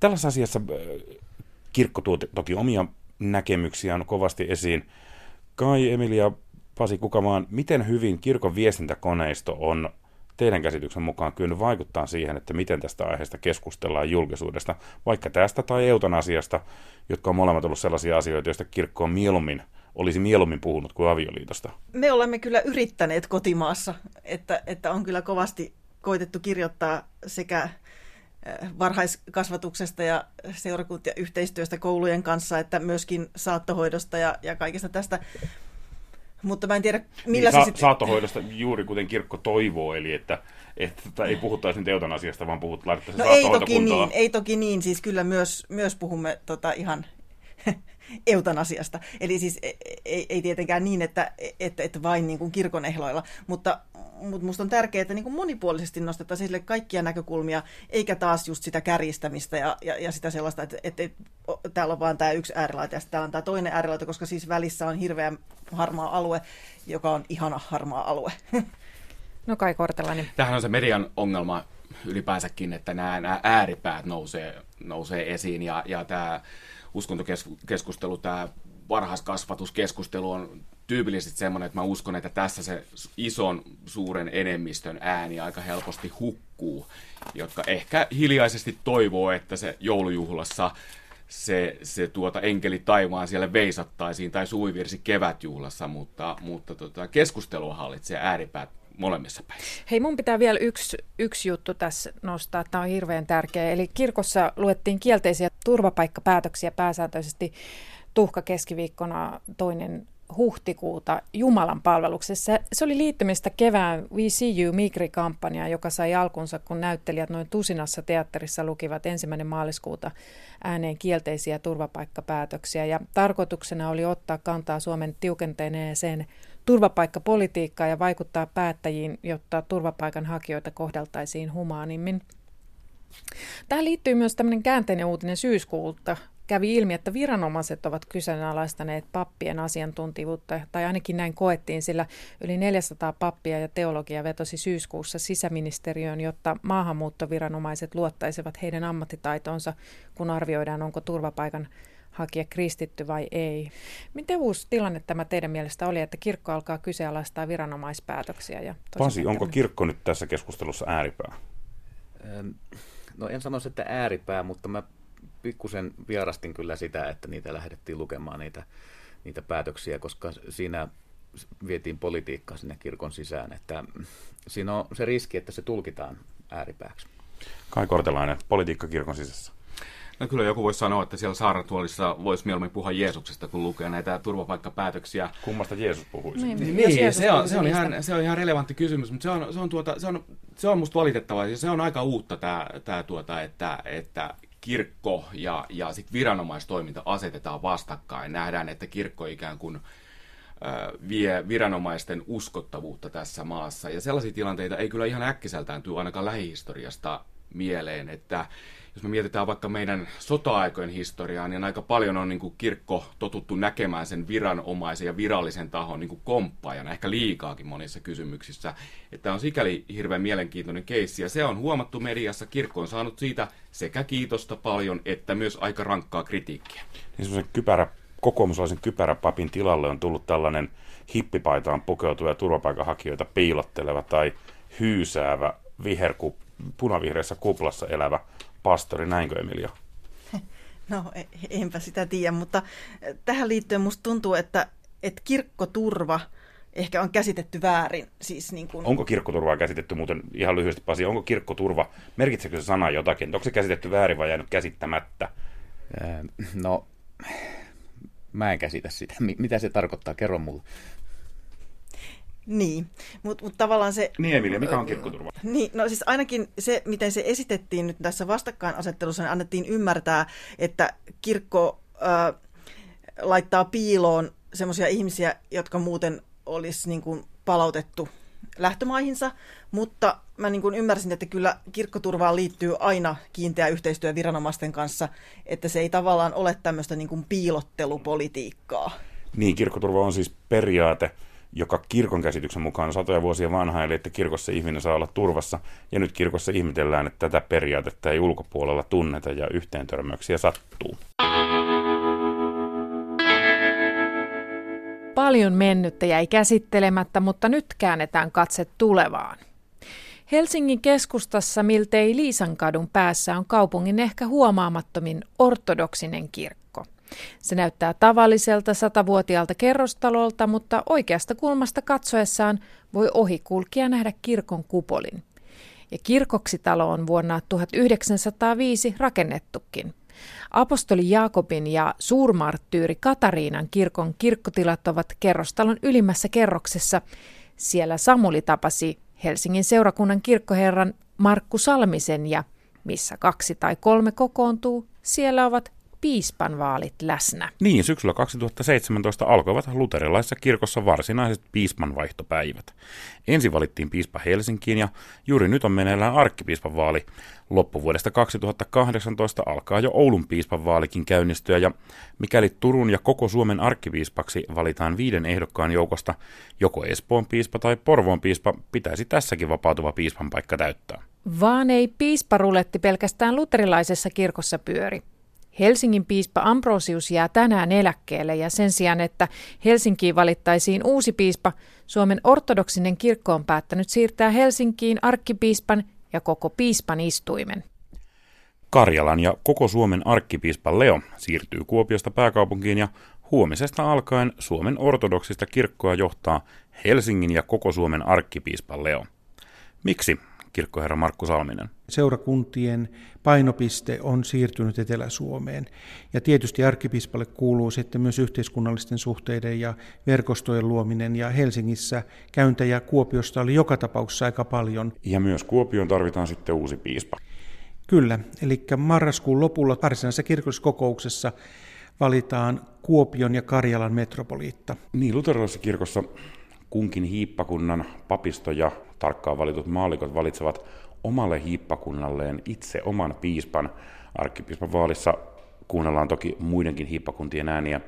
Tällaisessa asiassa äh, kirkko tuo toki omia näkemyksiään kovasti esiin. Kai, Emilia, Pasi Kukamaan, miten hyvin kirkon viestintäkoneisto on teidän käsityksen mukaan kyllä vaikuttaa siihen, että miten tästä aiheesta keskustellaan julkisuudesta, vaikka tästä tai eutanasiasta, jotka on molemmat ollut sellaisia asioita, joista kirkko on mieluummin, olisi mieluummin puhunut kuin avioliitosta? Me olemme kyllä yrittäneet kotimaassa, että, että on kyllä kovasti koitettu kirjoittaa sekä eh, varhaiskasvatuksesta ja seurakuntien yhteistyöstä koulujen kanssa, että myöskin saattohoidosta ja, ja kaikesta tästä. Mutta mä en tiedä, millä niin, se sitten... Saattohoidosta juuri kuten kirkko toivoo, eli että, että, että ei puhuttaisi nyt eutanasiasta, vaan puhut, laitettaisiin no ei toki niin, ei toki niin, siis kyllä myös, myös puhumme tota, ihan [LAUGHS] eutanasiasta. Eli siis ei, e, ei tietenkään niin, että, että, että vain niin kuin kirkon ehloilla, mutta, mutta minusta on tärkeää, että niin kuin monipuolisesti nostetaan sille kaikkia näkökulmia, eikä taas just sitä kärjistämistä ja, ja, ja sitä sellaista, että, että, että täällä on vain tämä yksi äärilaita ja täällä on tämä toinen äärilaita, koska siis välissä on hirveä harmaa alue, joka on ihana harmaa alue. [LAUGHS] No Kai Kortelainen. Tähän on se median ongelma ylipäänsäkin, että nämä, nämä ääripäät nousee, nousee esiin ja, ja tämä uskontokeskustelu, tämä varhaiskasvatuskeskustelu on tyypillisesti semmoinen, että mä uskon, että tässä se ison suuren enemmistön ääni aika helposti hukkuu, jotka ehkä hiljaisesti toivoo, että se joulujuhlassa se, se tuota enkeli taivaan siellä veisattaisiin tai suivirsi kevätjuhlassa, mutta, mutta tota, keskustelua hallitsee ääripäät molemmissa päin. Hei, mun pitää vielä yksi, yksi juttu tässä nostaa. Tämä on hirveän tärkeä. Eli kirkossa luettiin kielteisiä turvapaikkapäätöksiä pääsääntöisesti tuhka keskiviikkona toinen huhtikuuta Jumalan palveluksessa. Se oli liittymistä kevään We See You Migri-kampanjaan, joka sai alkunsa, kun näyttelijät noin tusinassa teatterissa lukivat ensimmäinen maaliskuuta ääneen kielteisiä turvapaikkapäätöksiä. Ja tarkoituksena oli ottaa kantaa Suomen tiukenteneeseen turvapaikkapolitiikkaa ja vaikuttaa päättäjiin, jotta turvapaikanhakijoita kohdeltaisiin humaanimmin. Tähän liittyy myös tämmöinen käänteinen uutinen syyskuulta. Kävi ilmi, että viranomaiset ovat kyseenalaistaneet pappien asiantuntivuutta, tai ainakin näin koettiin, sillä yli 400 pappia ja teologia vetosi syyskuussa sisäministeriöön, jotta maahanmuuttoviranomaiset luottaisivat heidän ammattitaitonsa, kun arvioidaan, onko turvapaikan hakija kristitty vai ei. Miten uusi tilanne tämä teidän mielestä oli, että kirkko alkaa kyseenalaistaa viranomaispäätöksiä? Ja Pasi, onko kirkko nyt tässä keskustelussa ääripää? No en sanoisi, että ääripää, mutta mä pikkusen vierastin kyllä sitä, että niitä lähdettiin lukemaan niitä, niitä päätöksiä, koska siinä vietiin politiikkaa sinne kirkon sisään. Että siinä on se riski, että se tulkitaan ääripääksi. Kai Kortelainen, politiikka kirkon sisässä. No kyllä joku voisi sanoa, että siellä saaratuolissa voisi mieluummin puhua Jeesuksesta, kun lukee näitä turvapaikkapäätöksiä. Kummasta Jeesus puhuisi? Niin, niin, niin se, on, se, on ihan, se on ihan relevantti kysymys, mutta se on, se on, tuota, se on, se on musta valitettavaa ja se on aika uutta tämä, tämä tuota, että, että kirkko ja, ja sit viranomaistoiminta asetetaan vastakkain. Nähdään, että kirkko ikään kuin vie viranomaisten uskottavuutta tässä maassa. Ja sellaisia tilanteita ei kyllä ihan äkkiseltään tule ainakaan lähihistoriasta mieleen, että jos me mietitään vaikka meidän sota-aikojen historiaa, niin aika paljon on niin kuin kirkko totuttu näkemään sen viranomaisen ja virallisen tahon niin kuin komppaajana, ehkä liikaakin monissa kysymyksissä. Että on sikäli hirveän mielenkiintoinen keissi, ja se on huomattu mediassa. Kirkko on saanut siitä sekä kiitosta paljon, että myös aika rankkaa kritiikkiä. Niin semmoisen kypärä, kokoomuslaisen kypäräpapin tilalle on tullut tällainen hippipaitaan pukeutuva turvapaikanhakijoita piilotteleva tai hyysäävä viherku, punavihreässä kuplassa elävä pastori, näinkö Emilia? No e, enpä sitä tiedä, mutta tähän liittyen musta tuntuu, että, että kirkkoturva ehkä on käsitetty väärin. Siis niin kuin... Onko kirkkoturvaa käsitetty muuten ihan lyhyesti Pasi, onko kirkkoturva, merkitsekö se sana jotakin? Onko se käsitetty väärin vai jäänyt käsittämättä? No, mä en käsitä sitä. Mitä se tarkoittaa? Kerro mulle. Niin, mutta mut tavallaan se... Niin Emilia, mikä on kirkkoturva? [LAUGHS] Niin, no siis ainakin se, miten se esitettiin nyt tässä vastakkainasettelussa, niin annettiin ymmärtää, että kirkko äh, laittaa piiloon semmoisia ihmisiä, jotka muuten olisi niin kuin palautettu lähtömaihinsa, mutta mä niin kuin ymmärsin, että kyllä kirkkoturvaan liittyy aina kiinteä yhteistyö viranomaisten kanssa, että se ei tavallaan ole tämmöistä niin kuin piilottelupolitiikkaa. Niin, kirkkoturva on siis periaate, joka kirkon käsityksen mukaan on satoja vuosia vanha, eli että kirkossa ihminen saa olla turvassa. Ja nyt kirkossa ihmetellään, että tätä periaatetta ei ulkopuolella tunneta ja yhteentörmäyksiä sattuu. Paljon mennyttä jäi käsittelemättä, mutta nyt käännetään katse tulevaan. Helsingin keskustassa miltei Liisankadun päässä on kaupungin ehkä huomaamattomin ortodoksinen kirkko. Se näyttää tavalliselta satavuotiaalta kerrostalolta, mutta oikeasta kulmasta katsoessaan voi ohikulkija nähdä kirkon kupolin. Ja kirkoksi talo on vuonna 1905 rakennettukin. Apostoli Jaakobin ja suurmarttyyri Katariinan kirkon kirkkotilat ovat kerrostalon ylimmässä kerroksessa. Siellä Samuli tapasi Helsingin seurakunnan kirkkoherran Markku Salmisen ja missä kaksi tai kolme kokoontuu, siellä ovat piispan vaalit läsnä. Niin, syksyllä 2017 alkoivat luterilaisessa kirkossa varsinaiset piispanvaihtopäivät. Ensin valittiin piispa Helsinkiin ja juuri nyt on meneillään arkkipiispan vaali. Loppuvuodesta 2018 alkaa jo Oulun piispan vaalikin käynnistyä ja mikäli Turun ja koko Suomen arkkipiispaksi valitaan viiden ehdokkaan joukosta, joko Espoon piispa tai Porvoon piispa pitäisi tässäkin vapautuva piispan paikka täyttää. Vaan ei piisparuletti pelkästään luterilaisessa kirkossa pyöri. Helsingin piispa Ambrosius jää tänään eläkkeelle ja sen sijaan, että Helsinkiin valittaisiin uusi piispa, Suomen ortodoksinen kirkko on päättänyt siirtää Helsinkiin arkkipiispan ja koko piispan istuimen. Karjalan ja koko Suomen arkkipiispa Leo siirtyy Kuopiosta pääkaupunkiin ja huomisesta alkaen Suomen ortodoksista kirkkoa johtaa Helsingin ja koko Suomen arkkipiispa Leo. Miksi kirkkoherra Markku Salminen? Seurakuntien painopiste on siirtynyt Etelä-Suomeen. Ja tietysti arkkipiispalle kuuluu sitten myös yhteiskunnallisten suhteiden ja verkostojen luominen. Ja Helsingissä käyntäjä Kuopiosta oli joka tapauksessa aika paljon. Ja myös Kuopioon tarvitaan sitten uusi piispa. Kyllä, eli marraskuun lopulla varsinaisessa kirkolliskokouksessa valitaan Kuopion ja Karjalan metropoliitta. Niin, luterilaisessa kirkossa kunkin hiippakunnan papisto ja tarkkaan valitut maallikot valitsevat omalle hiippakunnalleen itse oman piispan. Arkkipiispan vaalissa kuunnellaan toki muidenkin hiippakuntien ääniä,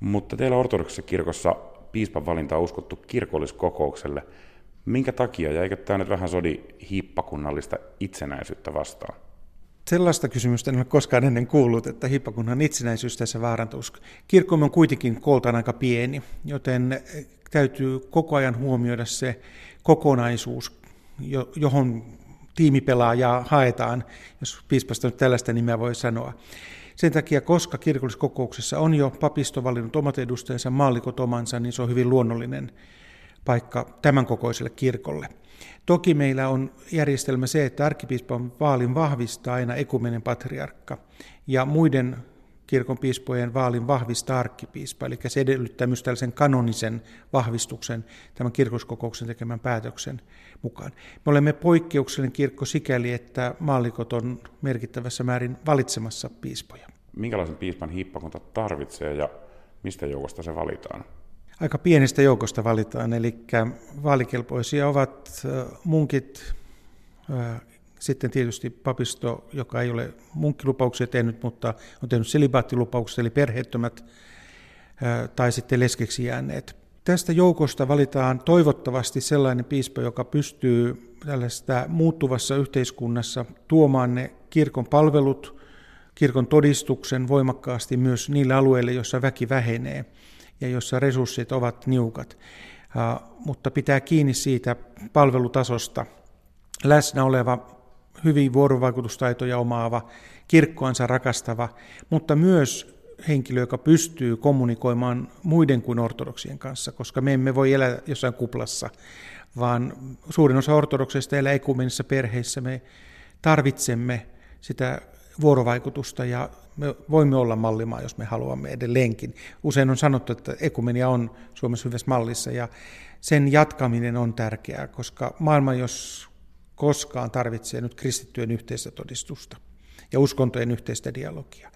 mutta teillä ortodoksissa kirkossa piispan valinta on uskottu kirkolliskokoukselle. Minkä takia, ja eikö tämä nyt vähän sodi hiippakunnallista itsenäisyyttä vastaan? Sellaista kysymystä en ole koskaan ennen kuullut, että hippakunnan itsenäisyys tässä vaarantuisi. Kirkkomme on kuitenkin kooltaan aika pieni, joten täytyy koko ajan huomioida se kokonaisuus, johon tiimipelaajaa haetaan, jos piispasta nyt tällaista nimeä voi sanoa. Sen takia, koska kirkolliskokouksessa on jo papisto valinnut omat edustajansa, maallikot omansa, niin se on hyvin luonnollinen paikka tämän kokoiselle kirkolle. Toki meillä on järjestelmä se, että arkkipiispan vaalin vahvistaa aina ekumenen patriarkka ja muiden kirkon piispojen vaalin vahvistaa arkkipiispa, eli se edellyttää myös tällaisen kanonisen vahvistuksen tämän kirkoskokouksen tekemän päätöksen mukaan. Me olemme poikkeuksellinen kirkko sikäli, että maallikot on merkittävässä määrin valitsemassa piispoja. Minkälaisen piispan hiippakunta tarvitsee ja mistä joukosta se valitaan? Aika pienestä joukosta valitaan, eli vaalikelpoisia ovat munkit, sitten tietysti papisto, joka ei ole munkkilupauksia tehnyt, mutta on tehnyt selibaattilupauksia, eli perheettömät tai sitten leskeksi jääneet. Tästä joukosta valitaan toivottavasti sellainen piispa, joka pystyy tällaista muuttuvassa yhteiskunnassa tuomaan ne kirkon palvelut, kirkon todistuksen voimakkaasti myös niille alueille, joissa väki vähenee ja jossa resurssit ovat niukat. Mutta pitää kiinni siitä palvelutasosta. Läsnä oleva, hyvin vuorovaikutustaitoja omaava, kirkkoansa rakastava, mutta myös henkilö, joka pystyy kommunikoimaan muiden kuin ortodoksien kanssa, koska me emme voi elää jossain kuplassa, vaan suurin osa ortodokseista elää ekumenisissa perheissä. Me tarvitsemme sitä vuorovaikutusta ja me voimme olla mallimaa, jos me haluamme edelleenkin. Usein on sanottu, että ekumenia on Suomessa hyvässä mallissa ja sen jatkaminen on tärkeää, koska maailma, jos koskaan tarvitsee nyt kristittyjen yhteistä todistusta ja uskontojen yhteistä dialogia.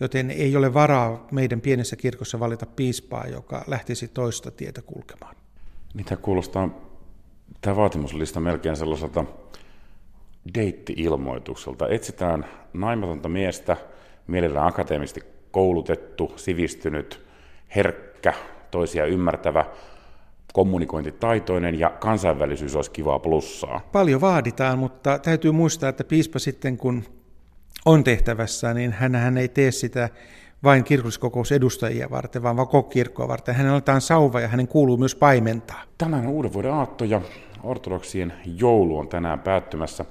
Joten ei ole varaa meidän pienessä kirkossa valita piispaa, joka lähtisi toista tietä kulkemaan. Mitä kuulostaa tämä vaatimuslista melkein sellaiselta deitti-ilmoitukselta. Etsitään naimatonta miestä, mielellään akateemisesti koulutettu, sivistynyt, herkkä, toisia ymmärtävä, kommunikointitaitoinen ja kansainvälisyys olisi kivaa plussaa. Paljon vaaditaan, mutta täytyy muistaa, että piispa sitten kun on tehtävässä, niin hän, hän ei tee sitä vain kirkolliskokousedustajia varten, vaan koko kirkkoa varten. Hän on sauva ja hänen kuuluu myös paimentaa. Tänään on uuden vuoden aatto ja ortodoksien joulu on tänään päättymässä.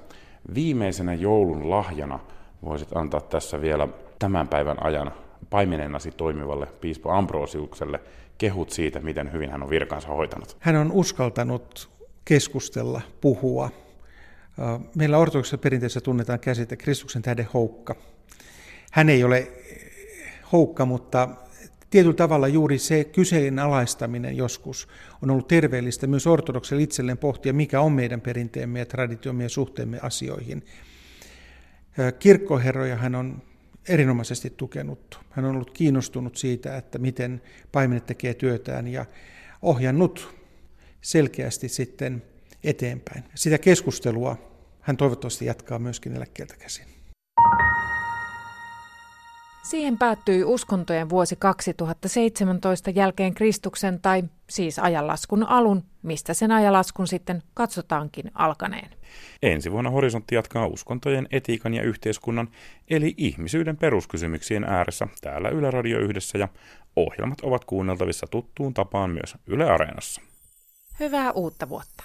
Viimeisenä joulun lahjana voisit antaa tässä vielä tämän päivän ajan paimenennasi toimivalle piispa Ambrosiukselle kehut siitä, miten hyvin hän on virkansa hoitanut. Hän on uskaltanut keskustella, puhua. Meillä ortodoksessa perinteessä tunnetaan käsite Kristuksen tähden houkka. Hän ei ole houkka, mutta tietyllä tavalla juuri se kyseenalaistaminen joskus on ollut terveellistä myös ortodokselle itselleen pohtia, mikä on meidän perinteemme ja traditiomme ja suhteemme asioihin. Kirkkoherroja hän on erinomaisesti tukenut. Hän on ollut kiinnostunut siitä, että miten paimenet tekee työtään ja ohjannut selkeästi sitten eteenpäin. Sitä keskustelua hän toivottavasti jatkaa myöskin eläkkeeltä käsin. Siihen päättyi uskontojen vuosi 2017 jälkeen Kristuksen tai siis ajanlaskun alun, mistä sen ajanlaskun sitten katsotaankin alkaneen. Ensi vuonna Horisontti jatkaa uskontojen, etiikan ja yhteiskunnan eli ihmisyyden peruskysymyksien ääressä täällä Yle Radio yhdessä ja ohjelmat ovat kuunneltavissa tuttuun tapaan myös Yle Areenassa. Hyvää uutta vuotta!